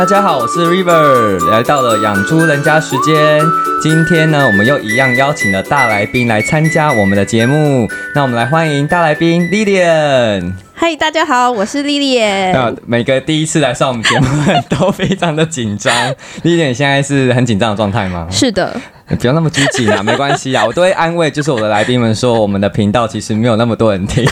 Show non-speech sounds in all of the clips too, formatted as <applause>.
大家好，我是 River，来到了养猪人家时间。今天呢，我们又一样邀请了大来宾来参加我们的节目。那我们来欢迎大来宾 Lilian。嗨，大家好，我是 Lilian。那每个第一次来上我们节目都非常的紧张。<laughs> Lilian 现在是很紧张的状态吗？是的，不要那么拘谨啊，没关系啊，我都会安慰，就是我的来宾们说，我们的频道其实没有那么多人听。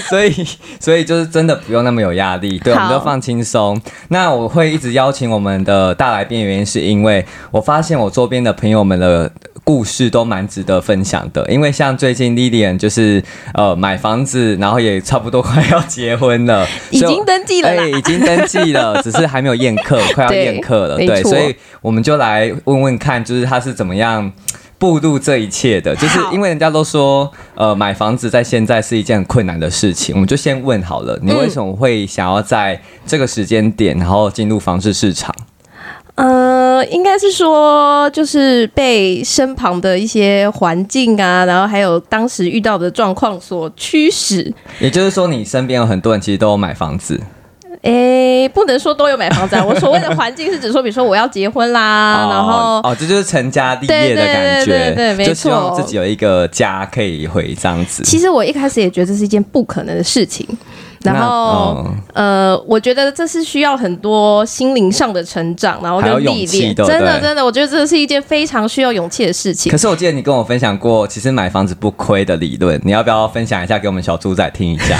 <laughs> 所以，所以就是真的不用那么有压力，对，我们就放轻松。那我会一直邀请我们的大来宾，原因是因为我发现我周边的朋友们的故事都蛮值得分享的。因为像最近 Lilian 就是呃买房子，然后也差不多快要结婚了，<laughs> 已经登记了，哎，已经登记了，<laughs> 只是还没有宴客，快要宴客了，对，所以我们就来问问看，就是他是怎么样。步入这一切的，就是因为人家都说，呃，买房子在现在是一件很困难的事情。我们就先问好了，你为什么会想要在这个时间点，然后进入房市市场？呃，应该是说，就是被身旁的一些环境啊，然后还有当时遇到的状况所驱使。也就是说，你身边有很多人其实都有买房子。诶，不能说都有买房子。<laughs> 我所谓的环境是指说，比如说我要结婚啦，然后哦，这就是成家立业的感觉，对对对，就希望自己有一个家可以回这样子。其实我一开始也觉得这是一件不可能的事情，然后呃，我觉得这是需要很多心灵上的成长，然后跟历练。真的真的，我觉得这是一件非常需要勇气的事情。可是我记得你跟我分享过，其实买房子不亏的理论，你要不要分享一下给我们小猪仔听一下？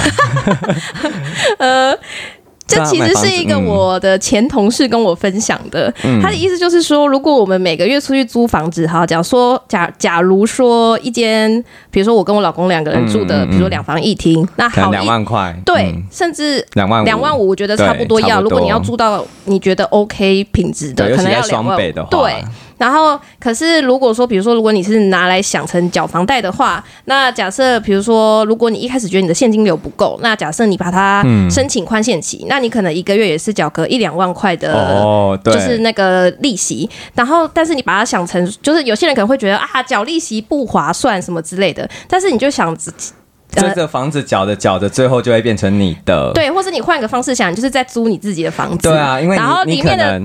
<laughs> <laughs> 呃。这其实是一个我的前同事跟我分享的，他的意思就是说，如果我们每个月出去租房子，哈，假如说假假如说一间，比如说我跟我老公两个人住的，比如说两房一厅，那好两万块，对，甚至两万两万五，我觉得差不多要。如果你要租到你觉得 OK 品质的，可能要两万，对。然后，可是如果说，比如说，如果你是拿来想成缴房贷的话，那假设，比如说，如果你一开始觉得你的现金流不够，那假设你把它申请宽限期，那你可能一个月也是缴个一两万块的，哦，就是那个利息。然后，但是你把它想成，就是有些人可能会觉得啊，缴利息不划算什么之类的。但是你就想。这个房子缴着缴着，最后就会变成你的。对，或者你换个方式想，就是在租你自己的房子。对啊，因为然后里面的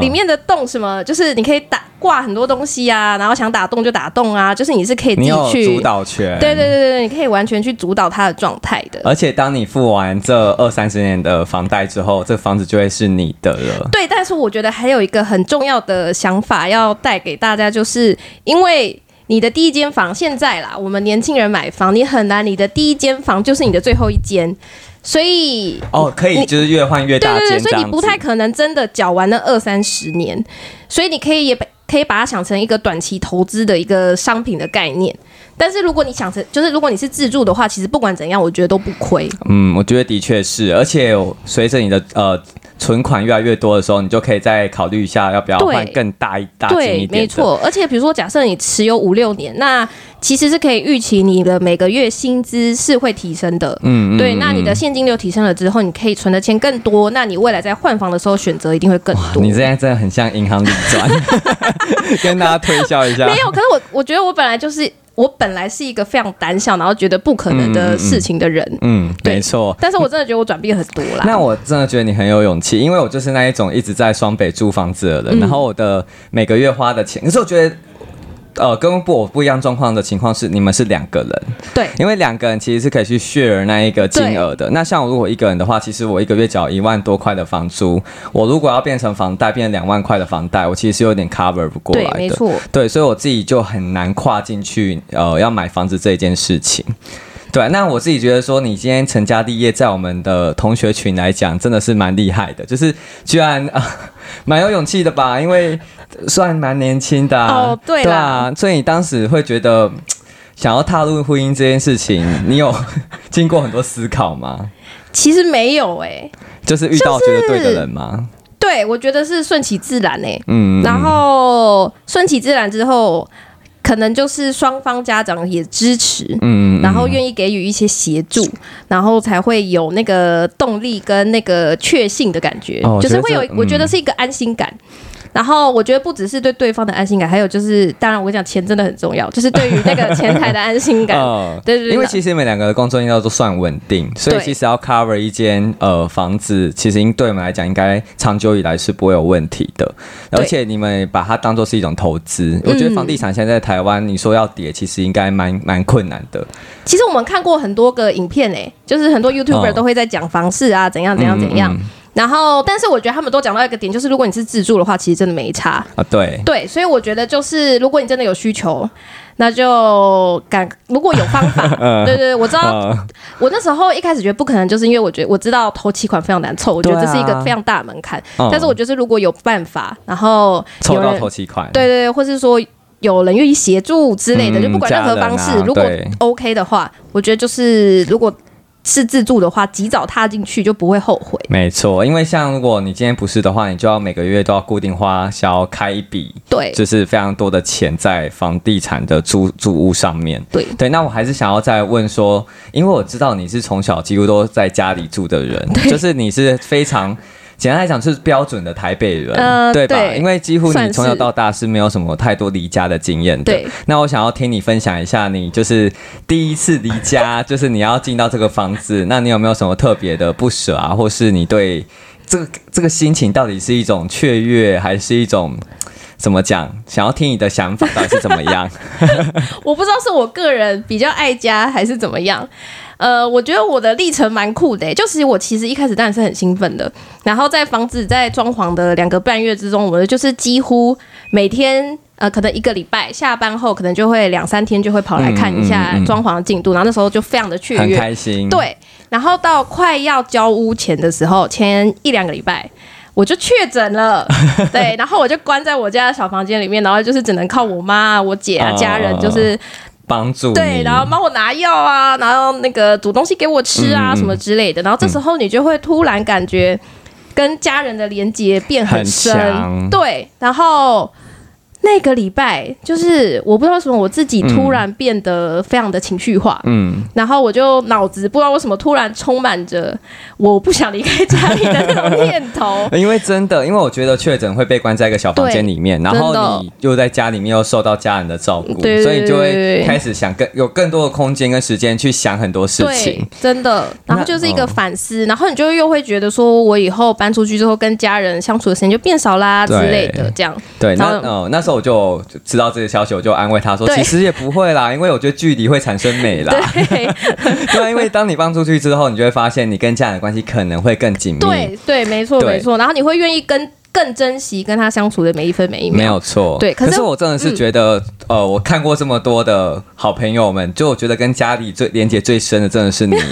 里面的洞什么，就是你可以打挂很多东西啊，然后想打洞就打洞啊，就是你是可以自己去主导权。对对对对对，你可以完全去主导它的状态的。而且当你付完这二三十年的房贷之后，这房子就会是你的了。对，但是我觉得还有一个很重要的想法要带给大家，就是因为。你的第一间房现在啦，我们年轻人买房，你很难，你的第一间房就是你的最后一间，所以哦，可以就是越换越大对对对，所以你不太可能真的缴完那二三十年，所以你可以也可以把它想成一个短期投资的一个商品的概念。但是如果你想成，就是如果你是自住的话，其实不管怎样，我觉得都不亏。嗯，我觉得的确是，而且随着你的呃。存款越来越多的时候，你就可以再考虑一下要不要换更大一大对，没错。而且比如说，假设你持有五六年，那其实是可以预期你的每个月薪资是会提升的。嗯对，那你的现金流提升了之后，你可以存的钱更多，那你未来在换房的时候选择一定会更多。你现在真的很像银行理专，<laughs> 跟大家推销一下。没有，可是我我觉得我本来就是。我本来是一个非常胆小，然后觉得不可能的事情的人。嗯，没错。但是我真的觉得我转变很多啦。那我真的觉得你很有勇气，因为我就是那一种一直在双北租房子的人，然后我的每个月花的钱，可是我觉得。呃，跟不我不一样状况的情况是，你们是两个人，对，因为两个人其实是可以去 share 那一个金额的。那像我如果一个人的话，其实我一个月缴一万多块的房租，我如果要变成房贷，变成两万块的房贷，我其实是有点 cover 不过来的，没错，对，所以我自己就很难跨进去，呃，要买房子这件事情。对，那我自己觉得说，你今天成家立业，在我们的同学群来讲，真的是蛮厉害的，就是居然啊，蛮有勇气的吧？因为算蛮年轻的哦，对啊，所以你当时会觉得想要踏入婚姻这件事情，<laughs> 你有 <laughs> 经过很多思考吗？其实没有哎，就是遇到觉得对的人吗？对，我觉得是顺其自然哎，嗯，然后顺其自然之后。可能就是双方家长也支持，嗯，然后愿意给予一些协助，然后才会有那个动力跟那个确信的感觉，就是会有，我觉得是一个安心感。然后我觉得不只是对对方的安心感，还有就是，当然我跟你讲钱真的很重要，就是对于那个前台的安心感。<laughs> 对对。因为其实你们两个的工作应该都算稳定，所以其实要 cover 一间呃房子，其实对我们来讲应该长久以来是不会有问题的。而且你们把它当做是一种投资，我觉得房地产现在在台湾，你说要跌，其实应该蛮蛮困难的。其实我们看过很多个影片诶，就是很多 YouTuber 都会在讲房市啊，怎样怎样怎样。然后，但是我觉得他们都讲到一个点，就是如果你是自助的话，其实真的没差啊。对对，所以我觉得就是如果你真的有需求，那就敢如果有方法，<laughs> 对对，我知道。我那时候一开始觉得不可能，就是因为我觉得我知道投期款非常难凑，我觉得这是一个非常大门槛。但是我觉得如果有办法，然后凑到投期款，对对对，或是说有人愿意协助之类的，就不管任何方式，如果 OK 的话，我觉得就是如果。是自助的话，及早踏进去就不会后悔。没错，因为像如果你今天不是的话，你就要每个月都要固定花销开一笔，对，就是非常多的钱在房地产的租租屋上面。对对，那我还是想要再问说，因为我知道你是从小几乎都在家里住的人，<laughs> 就是你是非常。简单来讲，是标准的台北人，对吧？因为几乎你从小到大是没有什么太多离家的经验的。那我想要听你分享一下，你就是第一次离家，就是你要进到这个房子，那你有没有什么特别的不舍啊？或是你对这个这个心情到底是一种雀跃，还是一种怎么讲？想要听你的想法到底是怎么样？<laughs> 我不知道是我个人比较爱家，还是怎么样。呃，我觉得我的历程蛮酷的，就是我其实一开始当然是很兴奋的，然后在房子在装潢的两个半月之中，我就是几乎每天呃，可能一个礼拜下班后，可能就会两三天就会跑来看一下装潢的进度，然后那时候就非常的雀跃，很开心。对，然后到快要交屋前的时候，前一两个礼拜我就确诊了，<laughs> 对，然后我就关在我家的小房间里面，然后就是只能靠我妈、我姐啊家人就是。帮助对，然后帮我拿药啊，然后那个煮东西给我吃啊，什么之类的。然后这时候你就会突然感觉跟家人的连接变很深，对，然后。那个礼拜，就是我不知道为什么，我自己突然变得非常的情绪化，嗯，然后我就脑子不知道为什么突然充满着我不想离开家里的那种念头。<laughs> 因为真的，因为我觉得确诊会被关在一个小房间里面，然后你又在家里面又受到家人的照顾，所以就会开始想更有更多的空间跟时间去想很多事情。真的，然后就是一个反思，然后你就又会觉得说，我以后搬出去之后跟家人相处的时间就变少啦之类的，这样。对，那哦，那时候。我就知道这个消息，我就安慰他说：“其实也不会啦，因为我觉得距离会产生美啦。对，<laughs> 因为当你放出去之后，你就会发现你跟家人的关系可能会更紧密。对，对，没错，没错。然后你会愿意跟。更珍惜跟他相处的每一分每一秒，没有错。对，可是我真的是觉得，呃，我看过这么多的好朋友们，就我觉得跟家里最连接最深的真的是你耶。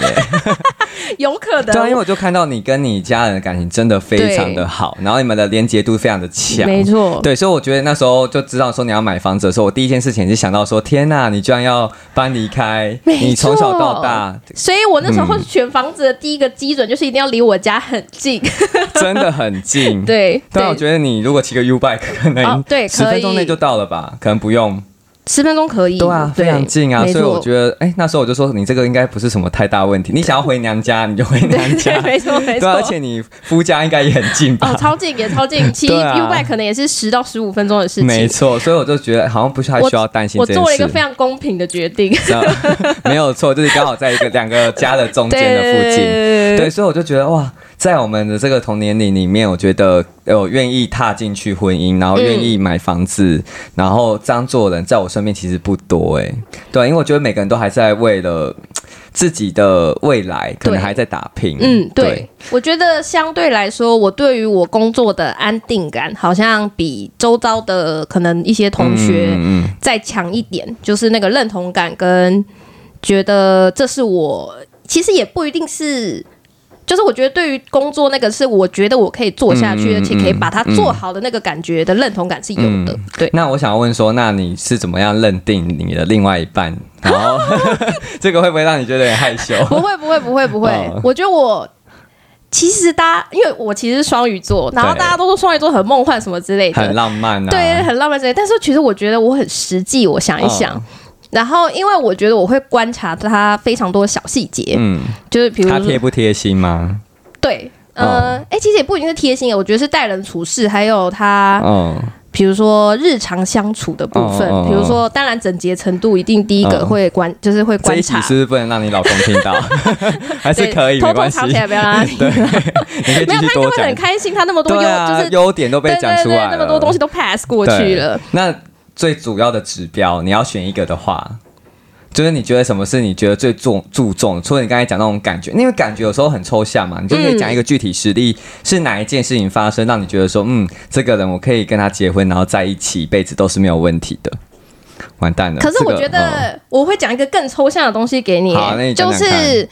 <laughs> <laughs> 有可能，对，因为我就看到你跟你家人的感情真的非常的好，然后你们的连接度非常的强，没错。对，所以我觉得那时候就知道说你要买房子的时候，我第一件事情就想到说，天呐，你居然要搬离开，你从小到大，所以我那时候选房子的第一个基准就是一定要离我家很近，<laughs> 真的很近，<laughs> 对。但我觉得你如果骑个 U bike，可能对十分钟内就到了吧？可能不用。十分钟可以，对啊，非常近啊，所以我觉得，哎，那时候我就说，你这个应该不是什么太大问题。你想要回娘家，你就回娘家，没错没错。而且你夫家应该也很近吧？哦，超近也超近，<laughs> 骑 U bike 可能也是十到十五分钟的事情。没错，所以我就觉得好像不太需要担心。我做了一个非常公平的决定，<laughs> 没有错，就是刚好在一个两个家的中间的附近。<laughs> 对，所以我就觉得哇。在我们的这个同年龄里面，我觉得有愿意踏进去婚姻，然后愿意买房子，然后这样做的人，在我身边其实不多哎。对，因为我觉得每个人都还在为了自己的未来，可能还在打拼。嗯，对。我觉得相对来说，我对于我工作的安定感，好像比周遭的可能一些同学再强一点，就是那个认同感跟觉得这是我，其实也不一定是。就是我觉得对于工作那个是我觉得我可以做下去，而且可以把它做好的那个感觉的认同感是有的。对，那我想要问说，那你是怎么样认定你的另外一半？然后 <laughs> 这个会不会让你觉得有点害羞？不会，不会，不会，不会。<laughs> 我觉得我其实大家，因为我其实是双鱼座，然后大家都说双鱼座很梦幻什么之类的，很浪漫啊，对，很浪漫之类。但是其实我觉得我很实际，我想一想。然后，因为我觉得我会观察他非常多小细节，嗯，就是比如他贴不贴心吗？对，呃，哎，其实也不一定是贴心，我觉得是待人处事，还有他，嗯，比如说日常相处的部分，比如说，当然整洁程度一定第一个会观，就是会观察。是不是不能让你老公听到？<laughs> <laughs> 还是可以，偷偷藏起来，不要让他听。<laughs> 没有，他应该会很开心，他那么多优，就是优点都被讲出来，那么多东西都 pass 过去了。那最主要的指标，你要选一个的话。就是你觉得什么是你觉得最重注重？除了你刚才讲那种感觉，因为感觉有时候很抽象嘛，你就可以讲一个具体实例，是哪一件事情发生，让你觉得说，嗯，这个人我可以跟他结婚，然后在一起一辈子都是没有问题的。完蛋了！可是我觉得我会讲一个更抽象的东西给你，就是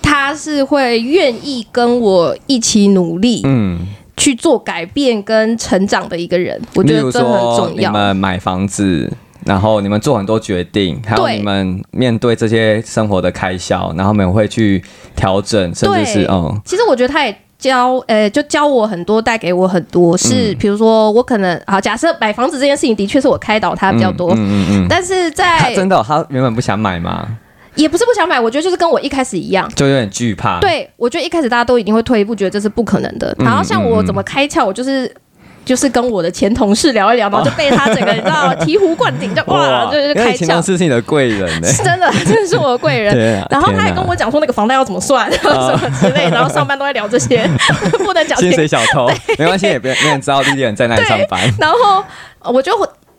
他是会愿意跟我一起努力，嗯，去做改变跟成长的一个人。我觉得这很重要。你们买房子。然后你们做很多决定，还有你们面对这些生活的开销，然后你们会去调整，甚至是嗯。其实我觉得他也教，呃，就教我很多，带给我很多。是比如说，我可能好假设买房子这件事情，的确是我开导他比较多。嗯嗯嗯。但是在真的，他原本不想买吗？也不是不想买，我觉得就是跟我一开始一样，就有点惧怕。对，我觉得一开始大家都一定会退一步，觉得这是不可能的。然后像我怎么开窍，我就是。就是跟我的前同事聊一聊，然后就被他整个 <laughs> 你知道醍醐灌顶，就哇，就是开窍。前同事是你的贵人呢，真的，真的是我的贵人。<laughs> 然后他还跟我讲说那个房贷要怎么算，<laughs> 什么之类。然后上班都在聊这些，不能讲。薪水小偷，没关系，也别没人知道弟弟人在哪里上班。然后我就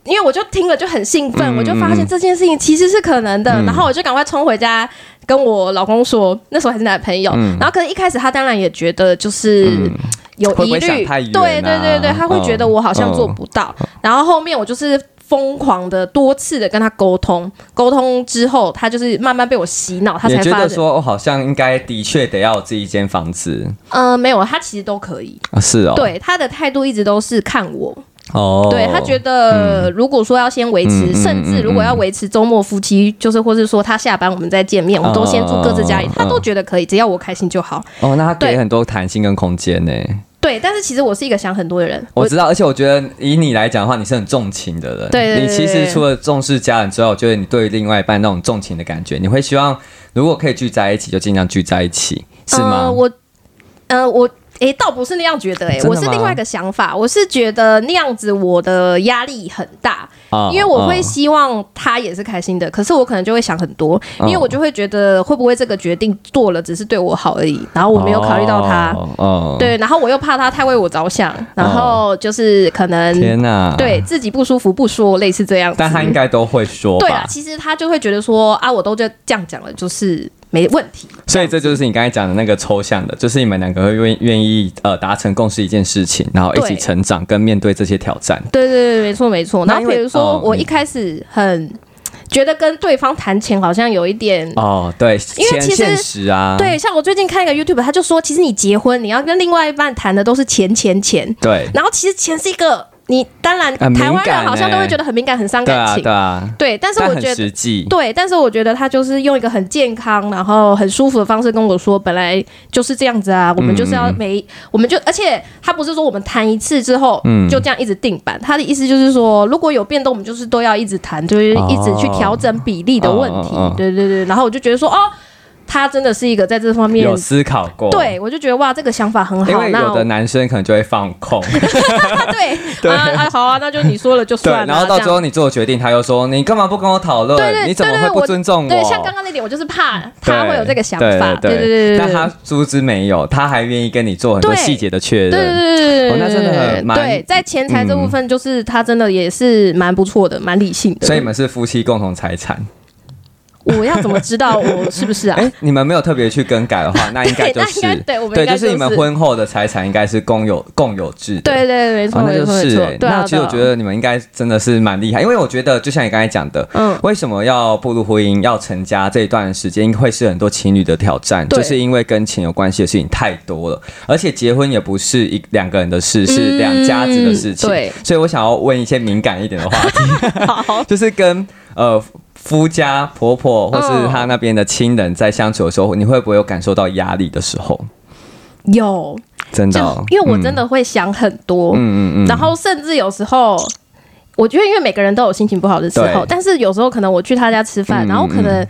因为我就听了就很兴奋，我就发现这件事情其实是可能的。然后我就赶快冲回家跟我老公说，那时候还是男朋友。然后可能一开始他当然也觉得就是。有疑虑，对对对对，他会觉得我好像做不到。然后后面我就是疯狂的多次的跟他沟通，沟通之后，他就是慢慢被我洗脑，他才觉得说，我好像应该的确得要有自己一间房子。呃，没有，他其实都可以啊，是哦，对，他的态度一直都是看我。哦，对他觉得，如果说要先维持，甚至如果要维持周末夫妻，就是或是说他下班我们再见面，我们都先住各自家里，他都觉得可以，只要我开心就好。哦，那他给很多弹性跟空间呢。对，但是其实我是一个想很多的人。我知道，而且我觉得以你来讲的话，你是很重情的人。对，你其实除了重视家人之外，我觉得你对另外一半那种重情的感觉，你会希望如果可以聚在一起，就尽量聚在一起，是吗？我，呃，我。哎，倒不是那样觉得，哎，我是另外一个想法，我是觉得那样子我的压力很大，因为我会希望他也是开心的，可是我可能就会想很多，因为我就会觉得会不会这个决定做了只是对我好而已，然后我没有考虑到他，对，然后我又怕他太为我着想，然后就是可能天哪，对自己不舒服不说，类似这样，但他应该都会说，对啊，其实他就会觉得说啊，我都就这样讲了，就是。没问题，所以这就是你刚才讲的那个抽象的，就是你们两个会愿愿意呃达成共识一件事情，然后一起成长跟面对这些挑战。对对对，没错没错。然后比如说我一开始很觉得跟对方谈钱好像有一点哦，对，因为其实啊，对，像我最近看一个 YouTube，他就说，其实你结婚你要跟另外一半谈的都是钱钱钱，对，然后其实钱是一个。你当然，台湾人好像都会觉得很敏感、很伤感情，对啊，对。但是我觉得，对，但是我觉得他就是用一个很健康、然后很舒服的方式跟我说，本来就是这样子啊，我们就是要每，我们就，而且他不是说我们谈一次之后，嗯，就这样一直定版。他的意思就是说，如果有变动，我们就是都要一直谈，就是一直去调整比例的问题。对对对，然后我就觉得说，哦。他真的是一个在这方面有思考过，对我就觉得哇，这个想法很好。因为有的男生可能就会放空，<laughs> 对 <laughs> 啊，好啊，那就你说了就算。然后到最后你做决定，他又说你干嘛不跟我讨论？对你怎么会不尊重我？对，像刚刚那点，我就是怕他会有这个想法。对对对但他殊知没有，他还愿意跟你做很多细节的确认。对对对对，那真的很对，在钱财这部分，就是他真的也是蛮不错的，蛮理性的。所以你们是夫妻共同财产。我要怎么知道我是不是啊？<laughs> 哎，你们没有特别去更改的话，<laughs> 那应该就是对，我们对，就是你们婚后的财产应该是共有共有制的。对对，没错，那就是哎。那其实我觉得你们应该真的是蛮厉害，因为我觉得就像你刚才讲的，嗯，为什么要步入婚姻、要成家这一段时间会是很多情侣的挑战，就是因为跟钱有关系的事情太多了，而且结婚也不是一两个人的事，是两家子的事情。对，所以我想要问一些敏感一点的话题，<laughs> 好，就是跟呃。夫家婆婆或是他那边的亲人在相处的时候，你会不会有感受到压力的时候？有，真的，因为我真的会想很多，嗯嗯嗯，然后甚至有时候，我觉得因为每个人都有心情不好的时候，但是有时候可能我去他家吃饭，然后可能。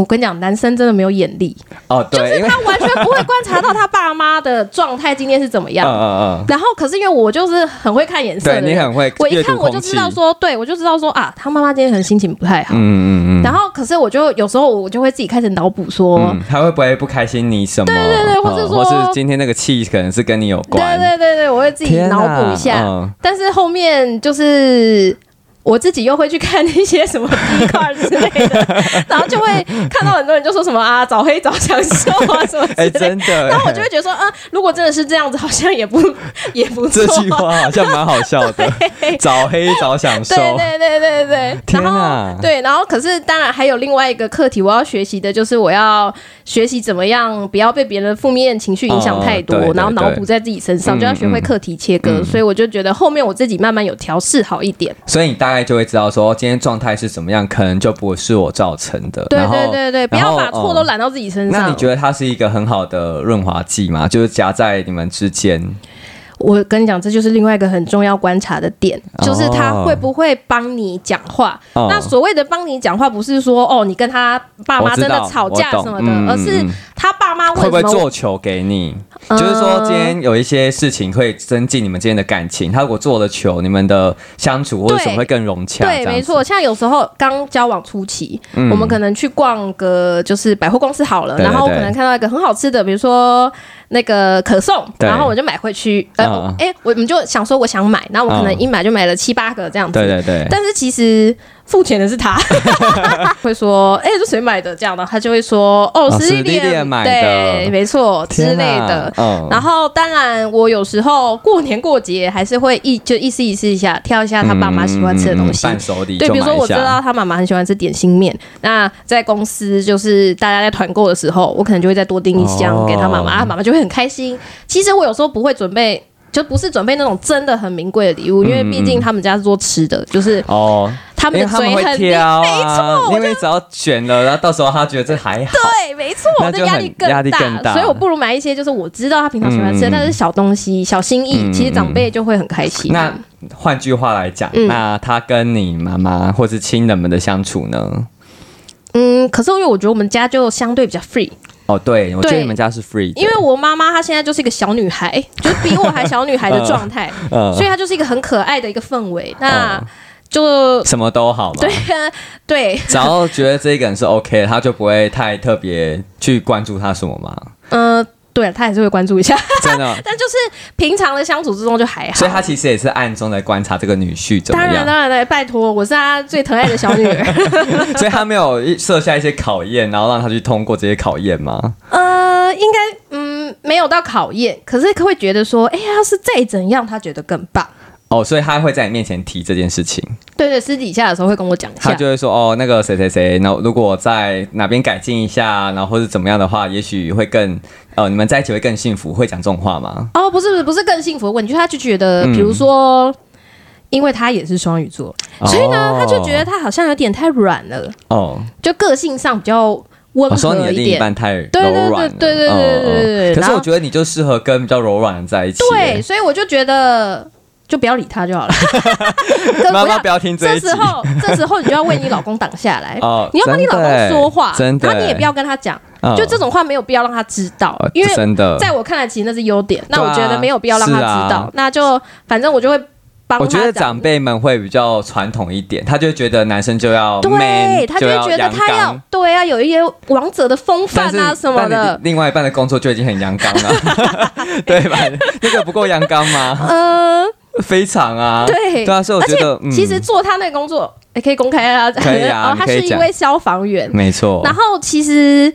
我跟你讲，男生真的没有眼力哦，对，就是他完全不会观察到他爸妈的状态今天是怎么样。嗯嗯嗯。然后，可是因为我就是很会看颜色的，你很会，我一看我就知道说，对我就知道说啊，他妈妈今天可能心情不太好。嗯嗯嗯。然后，可是我就有时候我就会自己开始脑补说，他会不会不开心？你什么？对对对，或者说，或是今天那个气可能是跟你有关。对对对对，我会自己脑补一下。但是后面就是。我自己又会去看那些什么 <laughs> D card 之类的，<laughs> 然后就会看到很多人就说什么啊早黑早享受啊什么之类的，然后我就会觉得说啊，如果真的是这样子，好像也不 <laughs> 也不错。这句话好像蛮好笑的，早黑早享受。对对对对对。天哪！对，然后可是当然还有另外一个课题，我要学习的就是我要学习怎么样不要被别人的负面情绪影响太多，然后脑补在自己身上，就要学会课题切割。所以我就觉得后面我自己慢慢有调试好一点。所以你大概。就会知道说今天状态是怎么样，可能就不是我造成的。对对对对，不要把错都揽到自己身上。那你觉得它是一个很好的润滑剂吗？就是夹在你们之间。我跟你讲，这就是另外一个很重要观察的点，就是他会不会帮你讲话。那所谓的帮你讲话，不是说哦，你跟他爸妈真的吵架什么的，而是他爸妈会不会做球给你？就是说，今天有一些事情会增进你们之间的感情。他如果做了球，你们的相处或者什么会更融洽。对，没错。像有时候刚交往初期，我们可能去逛个就是百货公司好了，然后可能看到一个很好吃的，比如说。那个可颂，然后我就买回去。呃，哎，我们就想说，我想买，然后我可能一买就买了七八个这样子。对对对。但是其实。付钱的是他，<laughs> 会说：“哎，是谁买的？”这样的，他就会说：“哦，实体店买的，对，没错之类的。”然后，当然，我有时候过年过节还是会一就意思意思一下，挑一下他爸妈喜欢吃的东西，伴手礼。对，比如说我知道他妈妈很喜欢吃点心面，那在公司就是大家在团购的时候，我可能就会再多订一箱给他妈妈，他妈妈就会很开心。其实我有时候不会准备。就不是准备那种真的很名贵的礼物，因为毕竟他们家是做吃的，就是哦，他们的嘴很挑，没错，因为只要选了，然后到时候他觉得这还好，对，没错，那压力更大，所以我不如买一些就是我知道他平常喜欢吃，但是小东西、小心意，其实长辈就会很开心。那换句话来讲，那他跟你妈妈或是亲人们的相处呢？嗯，可是因为我觉得我们家就相对比较 free。哦，对，我觉得你们家是 free，因为我妈妈她现在就是一个小女孩，就是比我还小女孩的 <laughs> 状态，所以她就是一个很可爱的一个氛围，那就什么都好嘛。对 <laughs> 对，<laughs> 只要觉得这一个人是 OK，他就不会太特别去关注他什么嘛。嗯。对，他还是会关注一下，<laughs> 真的。<laughs> 但就是平常的相处之中就还好，所以他其实也是暗中在观察这个女婿怎么样。当然，当然，对，拜托，我是他最疼爱的小女儿，<laughs> 所以他没有设下一些考验，然后让他去通过这些考验吗？呃，应该嗯没有到考验，可是会觉得说，哎，要是再怎样，他觉得更棒。哦，所以他会在你面前提这件事情。对对，私底下的时候会跟我讲一下。他就会说：“哦，那个谁谁谁，那如果在哪边改进一下，然后或者怎么样的话，也许会更呃，你们在一起会更幸福。”会讲这种话吗？哦，不是不是不是更幸福的问题，就他就觉得，比如说，因为他也是双鱼座，所以呢，他就觉得他好像有点太软了。哦，就个性上比较温和一点。说你的另一半太柔软，对对对对对对。可是我觉得你就适合跟比较柔软的在一起。对，所以我就觉得。就不要理他就好了。<laughs> 妈妈不要听这这时候，这时候你就要为你老公挡下来。哦，你要跟你老公说话，真的，然后你也不要跟他讲，就这种话没有必要让他知道，因为真的，在我看来其实那是优点。那我觉得没有必要让他知道，那就反正我就会帮。我觉得长辈们会比较传统一点，他就觉得男生就要对，他就觉得他要对啊，有一些王者的风范啊什么的。另外一半的工作就已经很阳刚了，<laughs> 对吧？那个不够阳刚吗？嗯。<laughs> 非常啊，对对啊，所以我觉得，其实做他那个工作也可以公开啊，可以啊，<laughs> 他是一位消防员，没错。然后其实，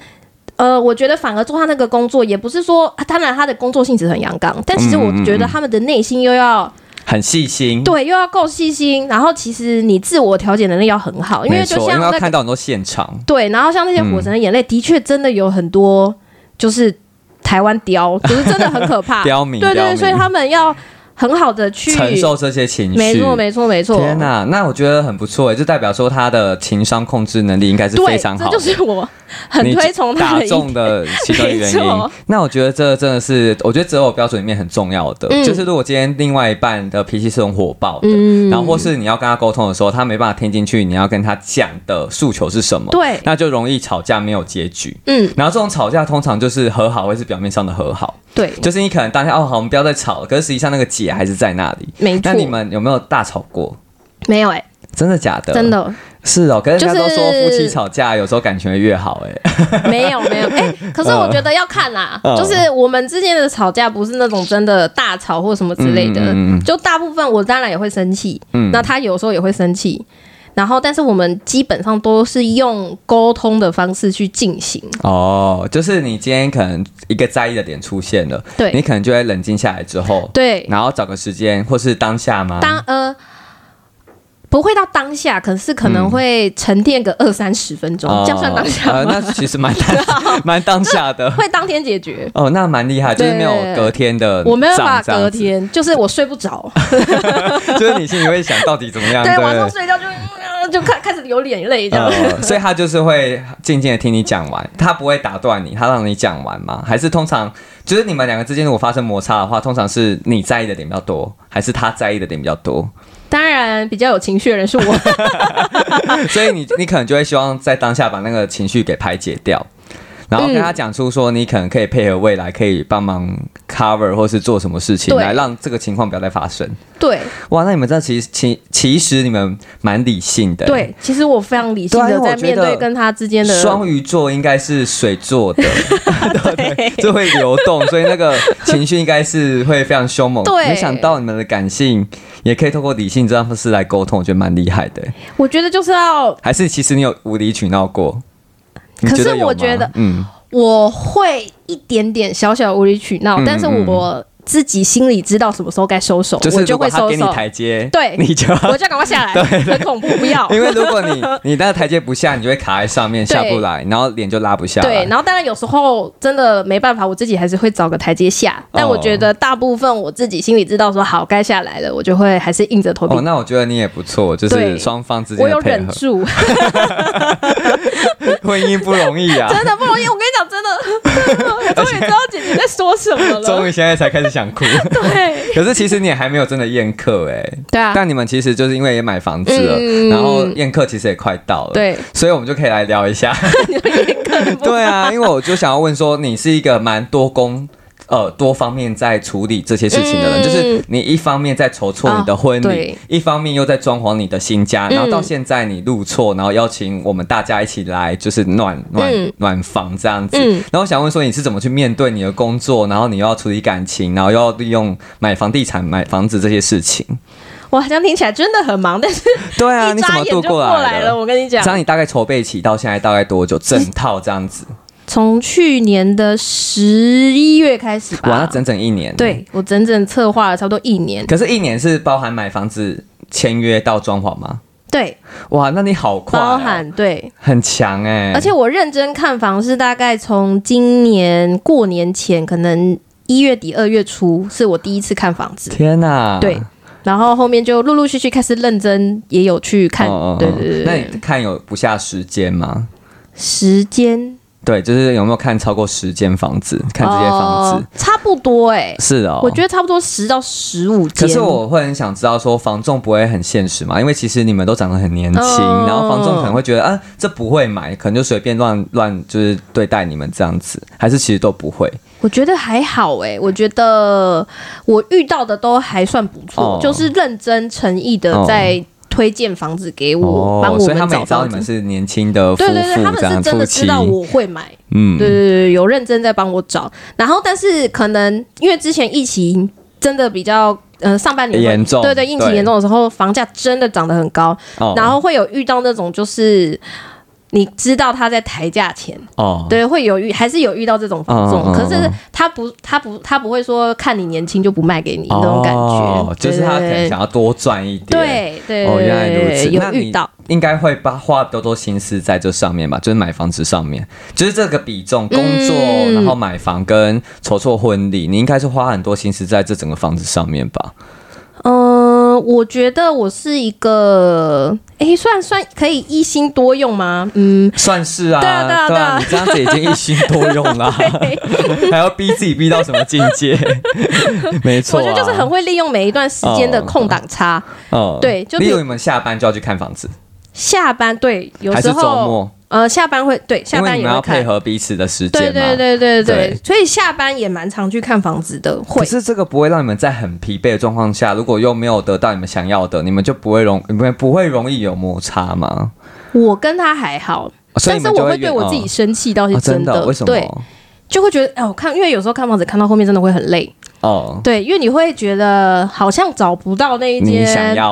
呃，我觉得反而做他那个工作，也不是说，当然他的工作性质很阳刚，但其实我觉得他们的内心又要很细心，对，又要够细心。然后其实你自我调节能力要很好，因为就像要看到很多现场，对。然后像那些火神的眼泪，的确真的有很多，就是台湾雕，<laughs> 就是真的很可怕，<laughs> 刁民，对对，所以他们要。很好的去承受这些情绪。没错，没错，没错。天哪，那我觉得很不错哎，就代表说他的情商控制能力应该是非常好。这就是我很推崇他打中的其中一个原因。<laughs> 那我觉得这真的是，我觉得择偶标准里面很重要的，就是如果今天另外一半的脾气是很火爆的，然后或是你要跟他沟通的时候，他没办法听进去，你要跟他讲的诉求是什么？对，那就容易吵架，没有结局。嗯，然后这种吵架通常就是和好，会是表面上的和好。对，就是你可能当下哦好，我们不要再吵了。可是实际上那个结还是在那里。没错。那你们有没有大吵过？没有哎，真的假的？真的。是哦，可是人家都说夫妻吵架有时候感情会越好 <laughs> 哎。没有没有哎，可是我觉得要看啦，<laughs> 就是我们之间的吵架不是那种真的大吵或什么之类的，就大部分我当然也会生气，嗯那他有时候也会生气。然后，但是我们基本上都是用沟通的方式去进行。哦，就是你今天可能一个在意的点出现了，对，你可能就会冷静下来之后，对，然后找个时间，或是当下吗？当呃。不会到当下，可是可能会沉淀个二三十分钟，这样算当下吗？那其实蛮 <laughs> 蛮当下的，会当天解决。哦，那蛮厉害，就是没有隔天的。我没有办法隔天，就是我睡不着，<laughs> 就是你心里会想到底怎么样？对，晚上睡觉就就开开始流眼泪这样。所以他就是会静静的听你讲完，他不会打断你，他让你讲完吗？还是通常就是你们两个之间如果发生摩擦的话，通常是你在意的点比较多，还是他在意的点比较多？<laughs> 当然，比较有情绪的人是我，<laughs> 所以你你可能就会希望在当下把那个情绪给排解掉。然后跟他讲出说，你可能可以配合未来，可以帮忙 cover 或是做什么事情，来让这个情况不要再发生。对，哇，那你们这其实其其实你们蛮理性的。对，其实我非常理性的在面对跟他之间的。双鱼座应该是水做的，<laughs> <laughs> 对，就会流动，所以那个情绪应该是会非常凶猛。对，没想到你们的感性也可以透过理性这样方式来沟通，我觉得蛮厉害的。我觉得就是要，还是其实你有无理取闹过。可是我觉得，嗯，我会一点点小小无理取闹，但是我。自己心里知道什么时候该收手，我就会收手。给你台阶，对，你就我就赶快下来，<laughs> 对，很恐怖，不要。因为如果你 <laughs> 你那个台阶不下，你就会卡在上面下不来，然后脸就拉不下。对，然后当然有时候真的没办法，我自己还是会找个台阶下。但我觉得大部分我自己心里知道说好该下来了，我就会还是硬着头皮。哦，那我觉得你也不错，就是双方之间我有忍住。<laughs> 婚姻不容易啊，真的不容易。我跟你讲，真的，终于知道姐姐在说什么了。终于现在才开始想哭。<laughs> 对，<laughs> 可是其实你也还没有真的宴客哎。对啊。但你们其实就是因为也买房子了，然后宴客其实也快到了。对。所以我们就可以来聊一下 <laughs> 宴客。对啊，因为我就想要问说，你是一个蛮多工。呃，多方面在处理这些事情的人，就是你一方面在筹措你的婚礼，一方面又在装潢你的新家，然后到现在你入错，然后邀请我们大家一起来，就是暖暖暖房这样子。然后想问说，你是怎么去面对你的工作，然后你又要处理感情，然后又要利用买房地产、买房子这些事情？哇，这样听起来真的很忙，但是 <laughs> 对啊，<laughs> 你怎么度过来了？我跟你讲，这样你大概筹备起到现在大概多久？整套这样子。从去年的十一月开始吧，哇，那整整一年。对我整整策划了差不多一年。可是，一年是包含买房子、签约到装潢吗？对，哇，那你好快，包含对，很强哎。而且我认真看房是大概从今年过年前，可能一月底二月初是我第一次看房子。天哪！对，然后后面就陆陆续续开始认真，也有去看。对对对，那你看有不下时间吗？时间。对，就是有没有看超过十间房子？看这些房子，差不多哎。是哦，我觉得差不多十到十五间。可是我会很想知道，说房仲不会很现实嘛？因为其实你们都长得很年轻，然后房仲可能会觉得啊，这不会买，可能就随便乱乱就是对待你们这样子，还是其实都不会？我觉得还好哎，我觉得我遇到的都还算不错，就是认真诚意的在。推荐房子给我，帮我们找到。你们是年轻的夫妇，对对对，他们是真的知道我会买，嗯，对对对，有认真在帮我找。然后，但是可能因为之前疫情真的比较，呃，上半年严重，对对，疫情严重的时候，房价真的涨得很高，然后会有遇到那种就是。你知道他在抬价钱。哦，对，会有遇还是有遇到这种房仲，可是他不他不他不会说看你年轻就不卖给你那种感觉，就是他可能想要多赚一点，对对，哦，原来如此，有遇到，应该会把花多多心思在这上面吧，就是买房子上面，就是这个比重，工作，然后买房跟筹措婚礼，你应该是花很多心思在这整个房子上面吧。嗯，我觉得我是一个，哎，算算可以一心多用吗？嗯，算是啊。对啊，对啊，对啊，你这样子已经一心多用了，<laughs> 还要逼自己逼到什么境界？<laughs> 没错，我觉得就是很会利用每一段时间的空档差。哦，对，就例如你们下班就要去看房子，下班对，有时候周末。呃，下班会对下班也要配合彼此的时间对对对对对，所以下班也蛮常去看房子的。会可是这个不会让你们在很疲惫的状况下，如果又没有得到你们想要的，你们就不会容不会容易有摩擦吗？我跟他还好，但是我会对我自己生气，倒是真的。为什么？对，就会觉得哎，我看，因为有时候看房子看到后面真的会很累哦。对，因为你会觉得好像找不到那一间。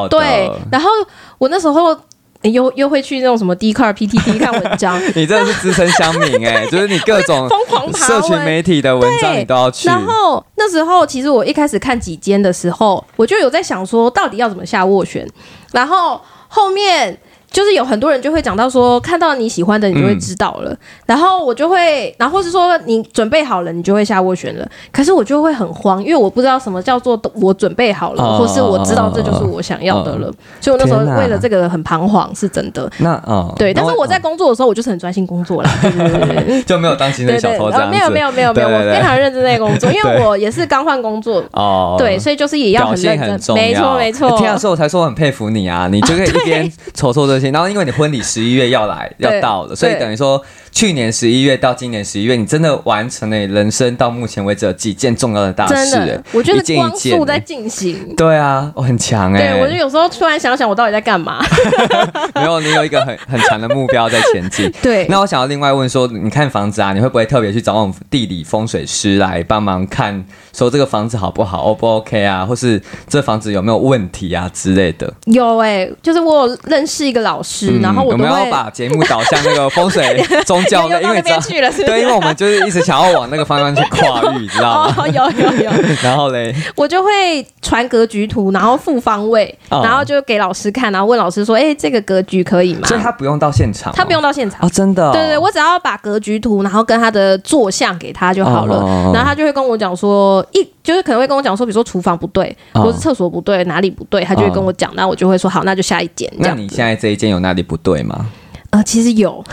对，然后我那时候。又又会去那种什么 d c a r PTT 看文章，<laughs> 你真的是资深乡民哎，<laughs> 就是你各种疯狂社群媒体的文章你都要去。然后那时候其实我一开始看几间的时候，我就有在想说，到底要怎么下斡旋，然后后面。就是有很多人就会讲到说，看到你喜欢的，你就会知道了。然后我就会，然后是说你准备好了，你就会下斡旋了。可是我就会很慌，因为我不知道什么叫做我准备好了，或是我知道这就是我想要的了。所以我那时候为了这个很彷徨，是真的。那啊，对。但是我在工作的时候，我就是很专心工作了，<laughs> 对对对就没有当心那小偷这样没有没有没有没有，我非常认真在工作，因为我也是刚换工作哦。对，所以就是也要很认真，没错没错。听的时候我才说我很佩服你啊，你就可以一边瞅瞅这些，然后因为你婚礼十一月要来要到了，所以等于说。去年十一月到今年十一月，你真的完成了人生到目前为止几件重要的大事。我觉得光速在进行。对啊，我很强哎。对，我就有时候突然想想，我到底在干嘛？<laughs> 没有，你有一个很 <laughs> 很强的目标在前进。<laughs> 对。那我想要另外问说，你看房子啊，你会不会特别去找那种地理风水师来帮忙看，说这个房子好不好，O 不 OK 啊，或是这房子有没有问题啊之类的？有哎，就是我有认识一个老师，然后我们要把节目导向那个风水中。教的，因为知道，对，因为我们就是一直想要往那个方向去跨域，知道吗？有 <laughs> 有有。<laughs> 然后嘞，我就会传格局图，然后复方位，然后就给老师看，然后问老师说：“哎，这个格局可以吗？”所以他不用到现场，他不用到现场哦，真的。对对，我只要把格局图，然后跟他的坐向给他就好了，然后他就会跟我讲说，一就是可能会跟我讲说，比如说厨房不对，或是厕所不对，哪里不对，他就会跟我讲，那我就会说好，那就下一间。那你现在这一间有哪里不对吗？呃，其实有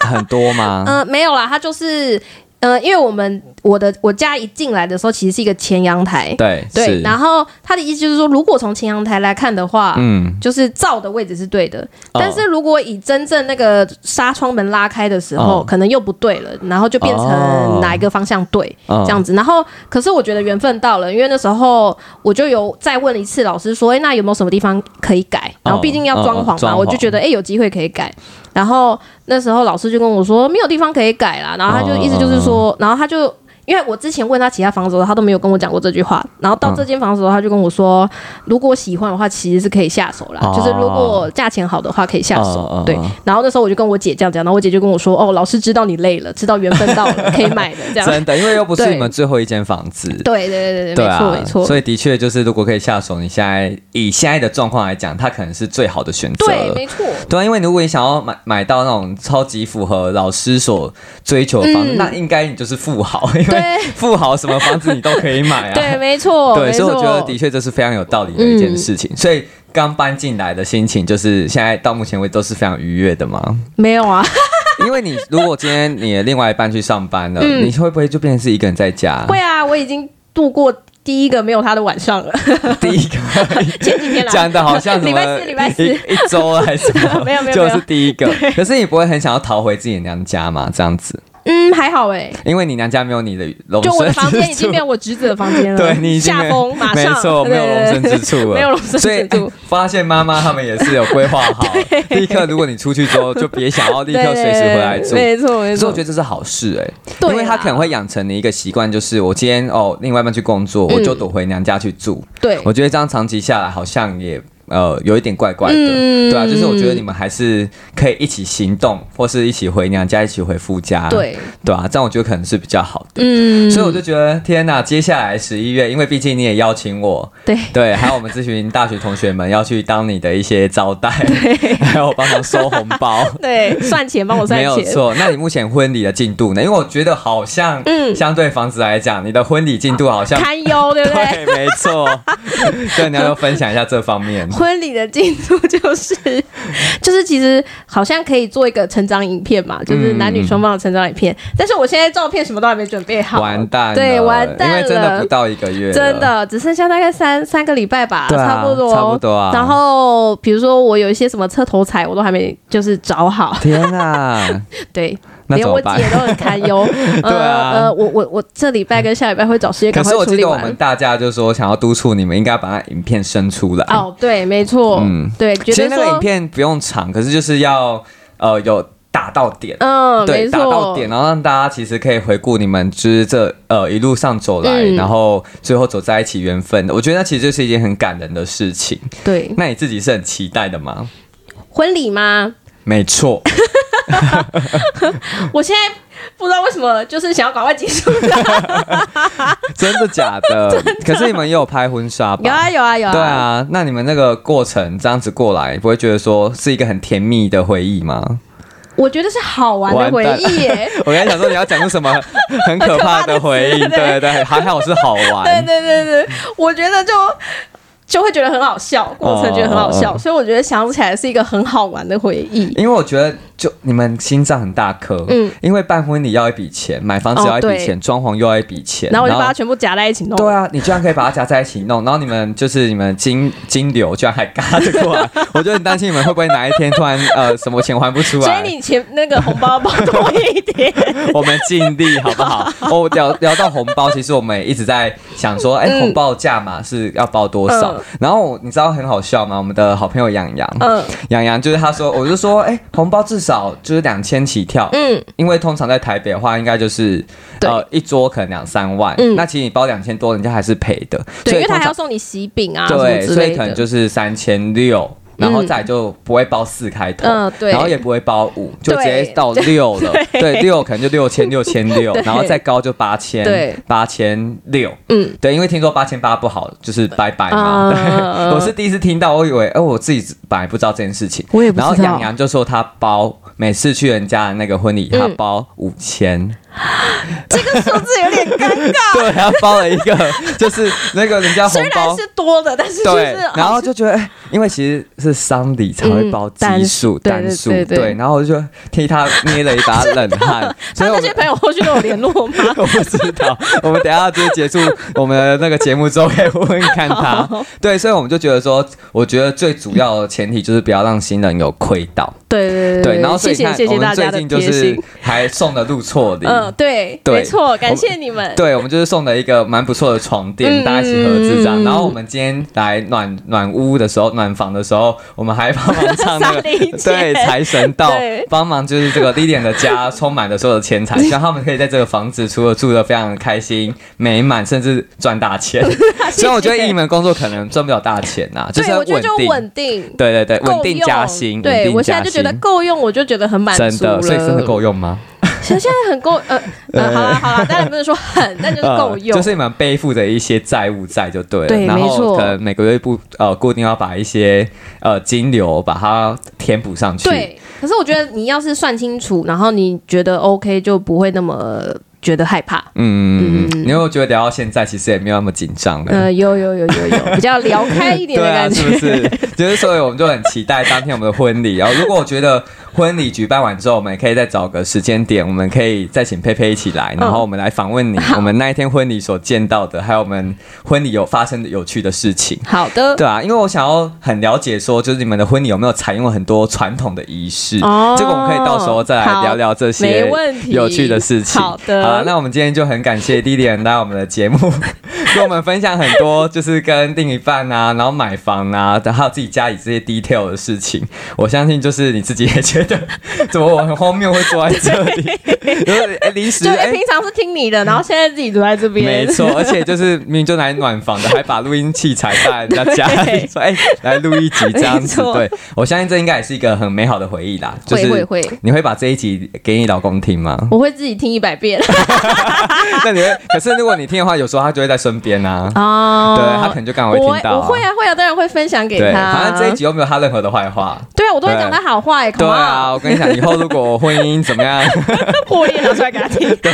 很多吗？呃，没有啦，它就是。呃，因为我们我的我家一进来的时候，其实是一个前阳台，对对。然后他的意思就是说，如果从前阳台来看的话，嗯，就是照的位置是对的。但是如果以真正那个纱窗门拉开的时候，可能又不对了，然后就变成哪一个方向对这样子。然后，可是我觉得缘分到了，因为那时候我就有再问了一次老师说，哎，那有没有什么地方可以改？然后毕竟要装潢嘛，我就觉得哎，有机会可以改。然后那时候老师就跟我说，没有地方可以改啦。然后他就意思就是说，然后他就。因为我之前问他其他房子的时候，他都没有跟我讲过这句话。然后到这间房子的时候，他就跟我说，如果喜欢的话，其实是可以下手啦。就是如果价钱好的话，可以下手。对。然后那时候我就跟我姐这样讲，然后我姐就跟我说，哦，老师知道你累了，知道缘分到了，可以买的这样。真的，因为又不是你们最后一间房子。对对对对，没错没错。所以的确就是，如果可以下手，你现在以现在的状况来讲，它可能是最好的选择。对，没错。对啊，因为如果你想要买买到那种超级符合老师所追求的房子，那应该你就是富豪，因为富豪。什么房子你都可以买啊？对，没错。对，所以我觉得的确这是非常有道理的一件事情。所以刚搬进来的心情，就是现在到目前为止都是非常愉悦的吗？没有啊，<laughs> 因为你如果今天你的另外一半去上班了，你会不会就变成是一个人在家？会啊，我已经度过第一个没有他的晚上了。<laughs> 第一个 <laughs> 前几天讲的好像礼拜四、礼拜四一周还是什么？没有没有，就是第一个。可是你不会很想要逃回自己娘家嘛？这样子？嗯，还好哎，因为你娘家没有你的容身就我的房间已经变我侄子的房间了，<laughs> 对你下风马上。没错，没有容身之处了，没有容身之处。发现妈妈他们也是有规划好，<laughs> 立刻如果你出去之后，就别想要立刻随时回来住，没错没错。所以我觉得这是好事哎，因为他可能会养成你一个习惯，就是我今天哦另外一半去工作，我就躲回娘家去住。对，我觉得这样长期下来好像也。呃有一点怪怪的，对啊，就是我觉得你们还是可以一起行动，或是一起回娘家，一起回夫家，对对啊，这样我觉得可能是比较好的。嗯，所以我就觉得天哪，接下来十一月，因为毕竟你也邀请我，对对，还有我们这群大学同学们要去当你的一些招待，<laughs> 还有帮忙收红包，<laughs> 对，算钱帮我算钱，没有错。那你目前婚礼的进度呢？因为我觉得好像，嗯，相对房子来讲，你的婚礼进度好像堪忧，对不对？<laughs> 对，没错。对，你要分享一下这方面。婚礼的进度就是，<laughs> 就是其实好像可以做一个成长影片嘛，就是男女双方的成长影片。但是我现在照片什么都还没准备好，完蛋，对，完蛋了，因为真的不到一个月，真的只剩下大概三三个礼拜吧，差不多，差不多啊。然后比如说我有一些什么侧头彩，我都还没就是找好。天啊，<laughs> 对。连我姐都很堪忧。<laughs> 对啊，呃，我我我这礼拜跟下礼拜会找时间可是我记得我们大家就说想要督促你们应该把那影片生出来。哦，对，没错，嗯，对，其实那个影片不用长，可是就是要呃有打到点，嗯，对，打到点，然后让大家其实可以回顾你们就是这呃一路上走来，然后最后走在一起缘分的。我觉得那其实就是一件很感人的事情。对，那你自己是很期待的吗？婚礼吗？没错。<laughs> <laughs> 我现在不知道为什么，就是想要赶快结束。<laughs> 真的假 <laughs> 的？可是你们也有拍婚纱吧？有啊有啊有啊。对啊，那你们那个过程这样子过来，不会觉得说是一个很甜蜜的回忆吗？我觉得是好玩的回忆耶。我刚才想说你要讲出什么很可怕的回忆，对对，还好是好玩。对对对对，我觉得就。就会觉得很好笑，过程觉得很好笑，所以我觉得想起来是一个很好玩的回忆。因为我觉得。就你们心脏很大颗，嗯，因为办婚礼要一笔钱，买房子要一笔钱，装潢又要一笔钱，然后我就把它全部夹在一起弄。对啊，你居然可以把它夹在一起弄，然后你们就是你们金金流居然还嘎得过来，<laughs> 我就很担心你们会不会哪一天突然呃什么钱还不出来。所以你钱那个红包包多一点，<laughs> 我们尽力好不好？哦，聊聊到红包，其实我们也一直在想说，哎，红包价码是要包多少？然后你知道很好笑吗？我们的好朋友杨洋，嗯，杨洋就是他说，我就说，哎，红包至少就是两。千起跳，嗯，因为通常在台北的话，应该就是呃一桌可能两三万，嗯，那其实你包两千多，人家还是赔的，对，因为他还要送你喜饼啊，对，所以可能就是三千六。然后再就不会包四开头，嗯，对，然后也不会包五，就直接到六了，对，六可能就六千六千六，然后再高就八千，对，八千六，嗯，对，因为听说八千八不好，就是拜拜嘛。<laughs> 我是第一次听到，我以为，哎，我自己本来不知道这件事情，我也不知道。然后杨洋就说他包每次去人家的那个婚礼，他包五千。<laughs> 这个数字有点尴尬。<laughs> 对，他包了一个，<laughs> 就是那个人家红包是多的，但是对，然后就觉得，哎，因为其实是丧礼才会包奇数单数，对，然后我就替他捏了一把冷汗。所以那些朋友后续都有联络吗？我不知道，我们等下就结束我们的那个节目之后可以问问看他。对，所以我们就觉得说，我觉得最主要的前提就是不要让新人有亏到。对对对，然后谢谢谢谢大家的贴心，还送了入错礼。嗯，对，没错，感谢你们。对，我们就是送了一个蛮不错的床垫，大家一起合资这样。然后我们今天来暖暖屋的时候，暖房的时候，我们还帮忙唱那个 <laughs> 对财神到，帮忙就是这个 Lilian 的家 <laughs> 充满了所有的钱财，希望他们可以在这个房子除了住的非常开心美满，甚至赚大钱。<laughs> 所以我觉得你们工作可能赚不了大钱呐，就是稳定，稳定，对对对，稳定加薪，对我现在就觉得够用，我就觉得很满足真的，所以真的够用吗？其实现在很够，呃，<laughs> 好了 <laughs> 好了，当然不是说很，但就是够用。就是你们背负着一些债务在就对了，对，然后可能每个月不呃固定要把一些呃金流把它填补上去。对，可是我觉得你要是算清楚，然后你觉得 OK，就不会那么。觉得害怕，嗯，嗯你有觉得聊到现在其实也没有那么紧张了？呃，有有有有有，比较聊开一点的 <laughs> 感觉，是不是？就是所以我们就很期待当天我们的婚礼。然后如果我觉得婚礼举办完之后，我们也可以再找个时间点，我们可以再请佩佩一起来，然后我们来访问你，我们那一天婚礼所见到的，还有我们婚礼有发生的有趣的事情。好的，对啊，因为我想要很了解说，就是你们的婚礼有没有采用很多传统的仪式？哦，这个我们可以到时候再来聊聊这些有趣的事情。好的。好，那我们今天就很感谢 Lilian 来我们的节目，<laughs> 跟我们分享很多，就是跟另一半啊，然后买房啊，还有自己家里这些 detail 的事情。我相信就是你自己也觉得，<laughs> 怎么我很荒谬会坐在这里？就是哎，临时哎，平常是听你的，然后现在自己坐在这边，没错。而且就是明明就来暖房的，还把录音器材带人家家里，<laughs> 说哎，来录一集这样子。对，我相信这应该也是一个很美好的回忆啦。会会会，你会把这一集给你老公听吗？我会自己听一百遍。<laughs> 那你会？可是如果你听的话，有时候他就会在身边啊。哦，对他可能就刚好会听到。我会啊会啊，当然会分享给他。反正这一集又没有他任何的坏话。对啊，我都会讲他好坏。对啊，我跟你讲，以后如果婚姻怎么样，<laughs> 破裂拿出来给他听。<laughs> 对。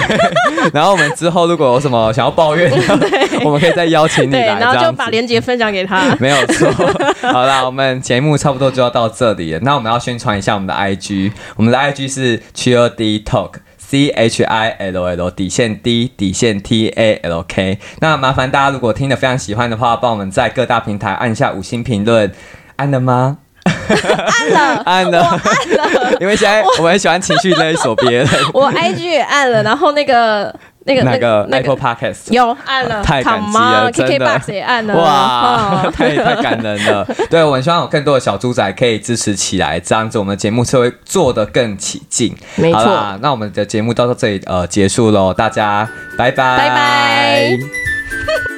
然后我们之后如果有什么想要抱怨，<laughs> 我们可以再邀请你来，然后就把链接分享给他。没有错。好啦，我们节目差不多就要到这里了。那我们要宣传一下我们的 IG，我们的 IG 是 Chill D Talk。C H I L L 底线 D 底线 T A L K，那麻烦大家如果听得非常喜欢的话，帮我们在各大平台按下五星评论，按了吗？按了，<laughs> 按了，按了。因为现在我们很喜欢情绪勒索别人。<laughs> 我 I G 也按了，然后那个。那个那个 Apple Podcast 有按了，<laughs> 太感激了，，KKBox 也按了，哇，太太感人了。对，我们希望有更多的小猪仔可以支持起来，这样子我们的节目才会做得更起劲。没错，那我们的节目到这里呃结束喽，大家拜拜，拜拜。